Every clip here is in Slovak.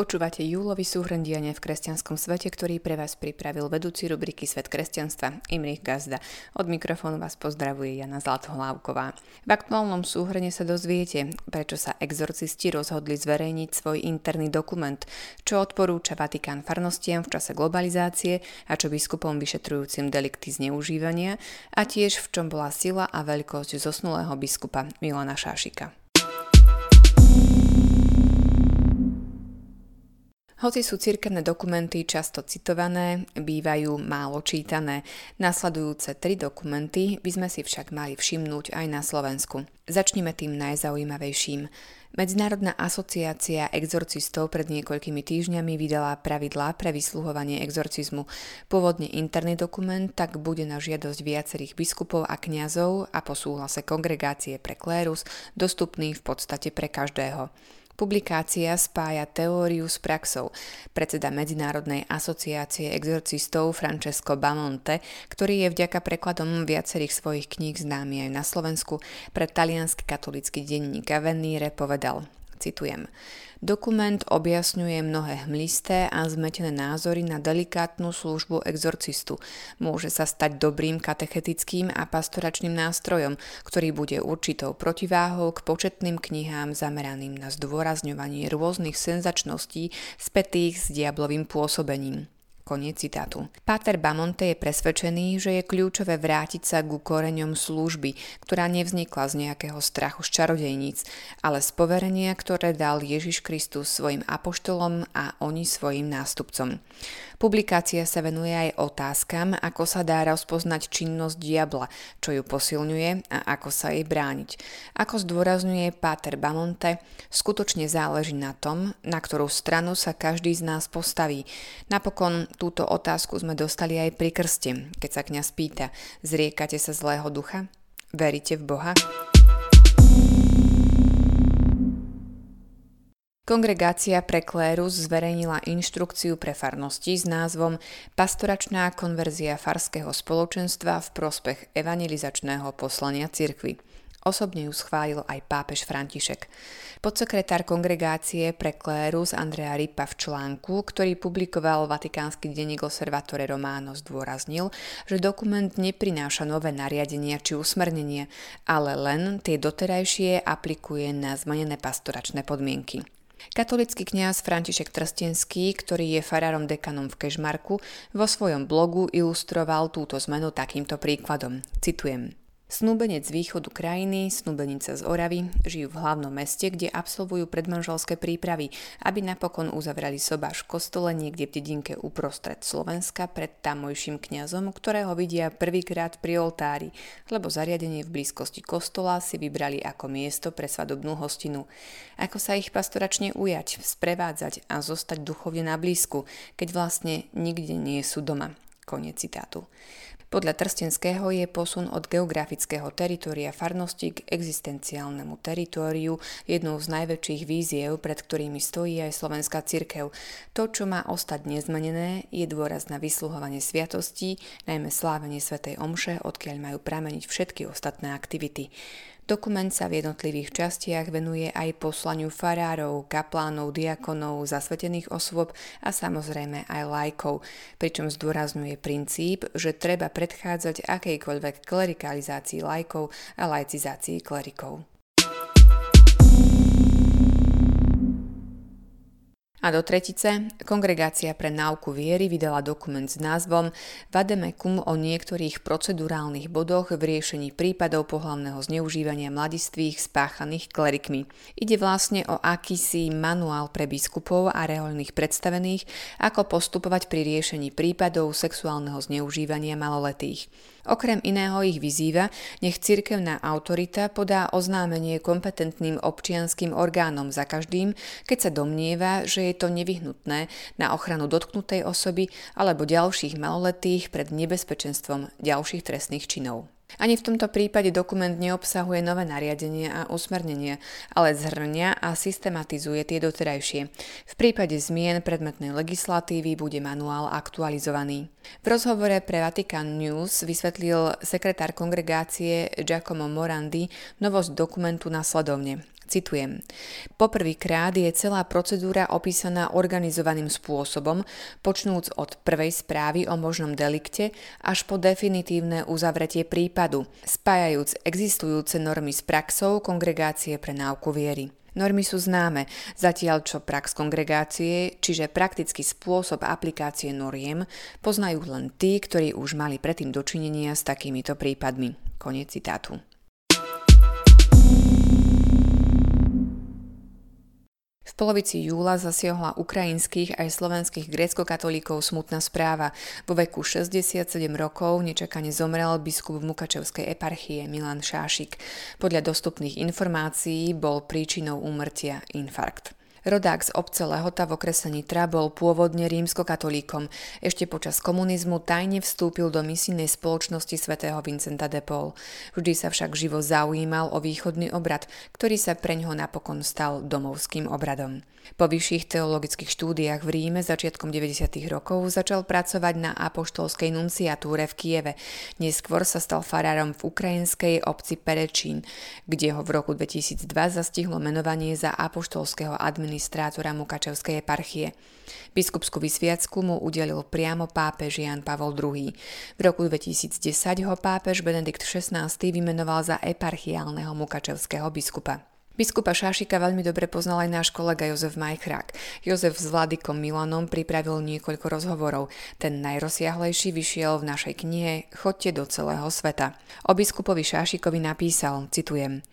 Počúvate júlový súhrn diania v kresťanskom svete, ktorý pre vás pripravil vedúci rubriky Svet kresťanstva Imrich Gazda. Od mikrofónu vás pozdravuje Jana Zlatohlávková. V aktuálnom súhrne sa dozviete, prečo sa exorcisti rozhodli zverejniť svoj interný dokument, čo odporúča Vatikán farnostiam v čase globalizácie a čo biskupom vyšetrujúcim delikty zneužívania a tiež v čom bola sila a veľkosť zosnulého biskupa Milana Šášika. Hoci sú cirkevné dokumenty často citované, bývajú málo čítané. Nasledujúce tri dokumenty by sme si však mali všimnúť aj na Slovensku. Začnime tým najzaujímavejším. Medzinárodná asociácia exorcistov pred niekoľkými týždňami vydala pravidlá pre vysluhovanie exorcizmu. Pôvodne interný dokument tak bude na žiadosť viacerých biskupov a kňazov a po súhlase kongregácie pre klérus dostupný v podstate pre každého. Publikácia spája teóriu s praxou. Predseda Medzinárodnej asociácie exorcistov Francesco Bamonte, ktorý je vďaka prekladom viacerých svojich kníh známy aj na Slovensku, pre talianský katolický denník Avenire povedal – Citujem. Dokument objasňuje mnohé hmlisté a zmetené názory na delikátnu službu exorcistu. Môže sa stať dobrým katechetickým a pastoračným nástrojom, ktorý bude určitou protiváhou k početným knihám zameraným na zdôrazňovanie rôznych senzačností spätých s diablovým pôsobením. Koniec citátu. Páter Bamonte je presvedčený, že je kľúčové vrátiť sa ku koreňom služby, ktorá nevznikla z nejakého strachu z čarodejníc, ale z poverenia, ktoré dal Ježiš Kristus svojim apoštolom a oni svojim nástupcom. Publikácia sa venuje aj otázkam, ako sa dá rozpoznať činnosť diabla, čo ju posilňuje a ako sa jej brániť. Ako zdôrazňuje Páter Bamonte, skutočne záleží na tom, na ktorú stranu sa každý z nás postaví. Napokon túto otázku sme dostali aj pri krste, keď sa kňaz pýta, zriekate sa zlého ducha? Veríte v Boha? Kongregácia pre klérus zverejnila inštrukciu pre farnosti s názvom Pastoračná konverzia farského spoločenstva v prospech evangelizačného poslania cirkvy. Osobne ju schválil aj pápež František. Podsekretár kongregácie pre klérus Andrea Ripa v článku, ktorý publikoval vatikánsky denník Osservatore Romano, zdôraznil, že dokument neprináša nové nariadenia či usmernenie, ale len tie doterajšie aplikuje na zmenené pastoračné podmienky. Katolický kňaz František Trstenský, ktorý je farárom dekanom v Kežmarku, vo svojom blogu ilustroval túto zmenu takýmto príkladom. Citujem. Snúbenec z východu krajiny, snúbenica z Oravy, žijú v hlavnom meste, kde absolvujú predmanželské prípravy, aby napokon uzavrali sobáš v kostole niekde v dedinke uprostred Slovenska pred tamojším kňazom, ktorého vidia prvýkrát pri oltári, lebo zariadenie v blízkosti kostola si vybrali ako miesto pre svadobnú hostinu. Ako sa ich pastoračne ujať, sprevádzať a zostať duchovne na blízku, keď vlastne nikde nie sú doma. Koniec citátu. Podľa Trstenského je posun od geografického teritoria farnosti k existenciálnemu teritóriu jednou z najväčších víziev, pred ktorými stojí aj slovenská cirkev. To, čo má ostať nezmenené, je dôraz na vysluhovanie sviatostí, najmä slávenie svätej Omše, odkiaľ majú prameniť všetky ostatné aktivity. Dokument sa v jednotlivých častiach venuje aj poslaniu farárov, kaplánov, diakonov, zasvetených osôb a samozrejme aj lajkov, pričom zdôrazňuje princíp, že treba predchádzať akejkoľvek klerikalizácii lajkov a laicizácii klerikov. A do tretice, Kongregácia pre náuku viery vydala dokument s názvom Vademekum o niektorých procedurálnych bodoch v riešení prípadov pohlavného zneužívania mladistvých spáchaných klerikmi. Ide vlastne o akýsi manuál pre biskupov a reálnych predstavených, ako postupovať pri riešení prípadov sexuálneho zneužívania maloletých. Okrem iného ich vyzýva, nech cirkevná autorita podá oznámenie kompetentným občianským orgánom za každým, keď sa domnieva, že je to nevyhnutné na ochranu dotknutej osoby alebo ďalších maloletých pred nebezpečenstvom ďalších trestných činov. Ani v tomto prípade dokument neobsahuje nové nariadenia a usmernenia, ale zhrňa a systematizuje tie doterajšie. V prípade zmien predmetnej legislatívy bude manuál aktualizovaný. V rozhovore pre Vatican News vysvetlil sekretár kongregácie Giacomo Morandi novosť dokumentu nasledovne. Citujem. Poprvýkrát je celá procedúra opísaná organizovaným spôsobom, počnúc od prvej správy o možnom delikte až po definitívne uzavretie prípadu, spájajúc existujúce normy s praxou kongregácie pre náuku viery. Normy sú známe, zatiaľ čo prax kongregácie, čiže praktický spôsob aplikácie noriem, poznajú len tí, ktorí už mali predtým dočinenia s takýmito prípadmi. Koniec citátu. Polovici júla zasiahla ukrajinských aj slovenských grécko-katolíkov smutná správa. Vo veku 67 rokov nečakane zomrel biskup Mukačevskej eparchie Milan Šášik. Podľa dostupných informácií bol príčinou úmrtia infarkt. Rodák z obce Lehota v okrese Nitra bol pôvodne rímskokatolíkom. Ešte počas komunizmu tajne vstúpil do misijnej spoločnosti svätého Vincenta de Paul. Vždy sa však živo zaujímal o východný obrad, ktorý sa preňho napokon stal domovským obradom. Po vyšších teologických štúdiách v Ríme začiatkom 90. rokov začal pracovať na apoštolskej nunciatúre v Kieve. Neskôr sa stal farárom v ukrajinskej obci Perečín, kde ho v roku 2002 zastihlo menovanie za apoštolského administrátora Mukačevskej eparchie. Biskupskú vysviacku mu udelil priamo pápež Jan Pavol II. V roku 2010 ho pápež Benedikt XVI vymenoval za eparchiálneho mukačevského biskupa. Biskupa Šášika veľmi dobre poznal aj náš kolega Jozef Majchrák. Jozef s Vladikom Milanom pripravil niekoľko rozhovorov. Ten najrozsiahlejší vyšiel v našej knihe Chodte do celého sveta. O biskupovi Šášikovi napísal, citujem,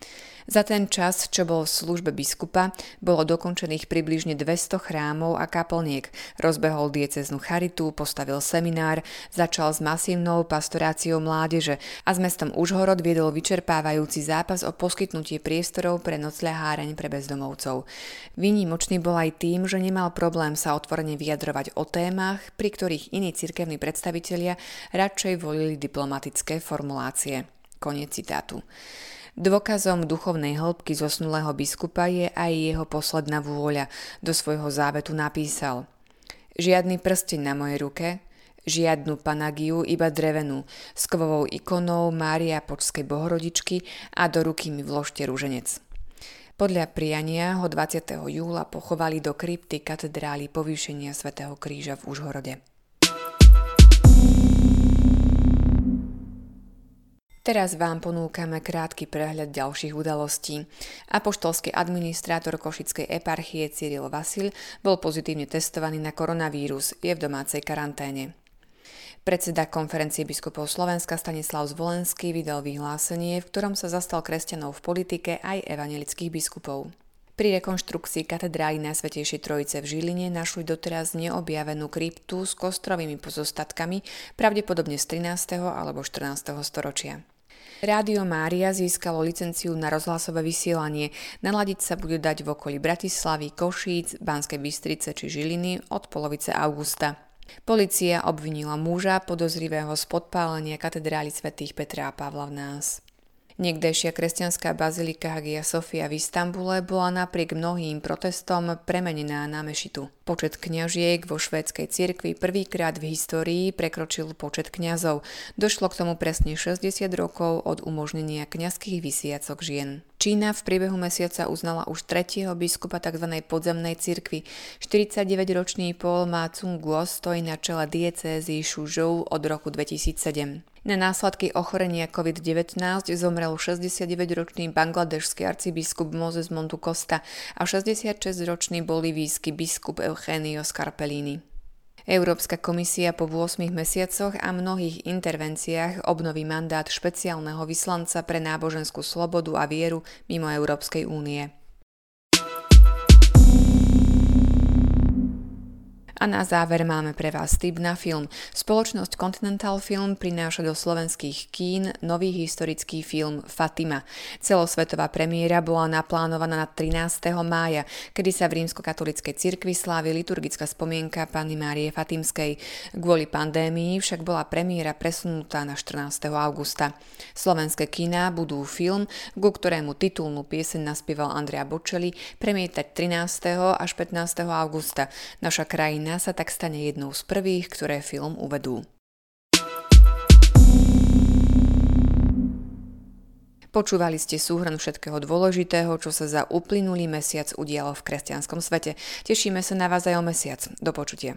za ten čas, čo bol v službe biskupa, bolo dokončených približne 200 chrámov a kaplniek. Rozbehol dieceznú charitu, postavil seminár, začal s masívnou pastoráciou mládeže a s mestom Užhorod viedol vyčerpávajúci zápas o poskytnutie priestorov pre nocľaháreň pre bezdomovcov. Výnimočný bol aj tým, že nemal problém sa otvorene vyjadrovať o témach, pri ktorých iní cirkevní predstavitelia radšej volili diplomatické formulácie. Koniec citátu. Dôkazom duchovnej hĺbky zosnulého biskupa je aj jeho posledná vôľa. Do svojho závetu napísal Žiadny prsteň na mojej ruke, žiadnu panagiu, iba drevenú, s kovovou ikonou Mária Počskej bohorodičky a do ruky mi vložte rúženec. Podľa priania ho 20. júla pochovali do krypty katedrály povýšenia svätého Kríža v Užhorode. Teraz vám ponúkame krátky prehľad ďalších udalostí. Apoštolský administrátor Košickej eparchie Cyril Vasil bol pozitívne testovaný na koronavírus, je v domácej karanténe. Predseda konferencie biskupov Slovenska Stanislav Zvolenský vydal vyhlásenie, v ktorom sa zastal kresťanov v politike aj evanelických biskupov. Pri rekonštrukcii katedrály Najsvetejšej Trojice v Žiline našli doteraz neobjavenú kryptu s kostrovými pozostatkami, pravdepodobne z 13. alebo 14. storočia. Rádio Mária získalo licenciu na rozhlasové vysielanie. Naladiť sa bude dať v okolí Bratislavy, Košíc, Banskej Bystrice či Žiliny od polovice augusta. Polícia obvinila muža podozrivého z podpálenia katedrály svätých Petra a Pavla v nás. Niekdejšia kresťanská bazilika Hagia Sofia v Istambule bola napriek mnohým protestom premenená na mešitu. Počet kňažiek vo švédskej cirkvi prvýkrát v histórii prekročil počet kňazov. Došlo k tomu presne 60 rokov od umožnenia kňazských vysiacok žien. Čína v priebehu mesiaca uznala už tretieho biskupa tzv. podzemnej cirkvi. 49-ročný Paul Ma Tsung Guo stojí na čele diecézy Shuzhou od roku 2007. Na následky ochorenia COVID-19 zomrel 69-ročný bangladešský arcibiskup Moses Montu Costa a 66-ročný bolivijský biskup Eugenio Scarpellini. Európska komisia po 8 mesiacoch a mnohých intervenciách obnoví mandát špeciálneho vyslanca pre náboženskú slobodu a vieru mimo Európskej únie. A na záver máme pre vás tip na film. Spoločnosť Continental Film prináša do slovenských kín nový historický film Fatima. Celosvetová premiéra bola naplánovaná na 13. mája, kedy sa v rímskokatolickej cirkvi slávi liturgická spomienka Panny Márie Fatimskej. Kvôli pandémii však bola premiéra presunutá na 14. augusta. Slovenské kína budú film, ku ktorému titulnú pieseň naspieval Andrea Bočeli, premietať 13. až 15. augusta. Naša krajina krajina sa tak stane jednou z prvých, ktoré film uvedú. Počúvali ste súhrn všetkého dôležitého, čo sa za uplynulý mesiac udialo v kresťanskom svete. Tešíme sa na vás aj o mesiac. Do počutia.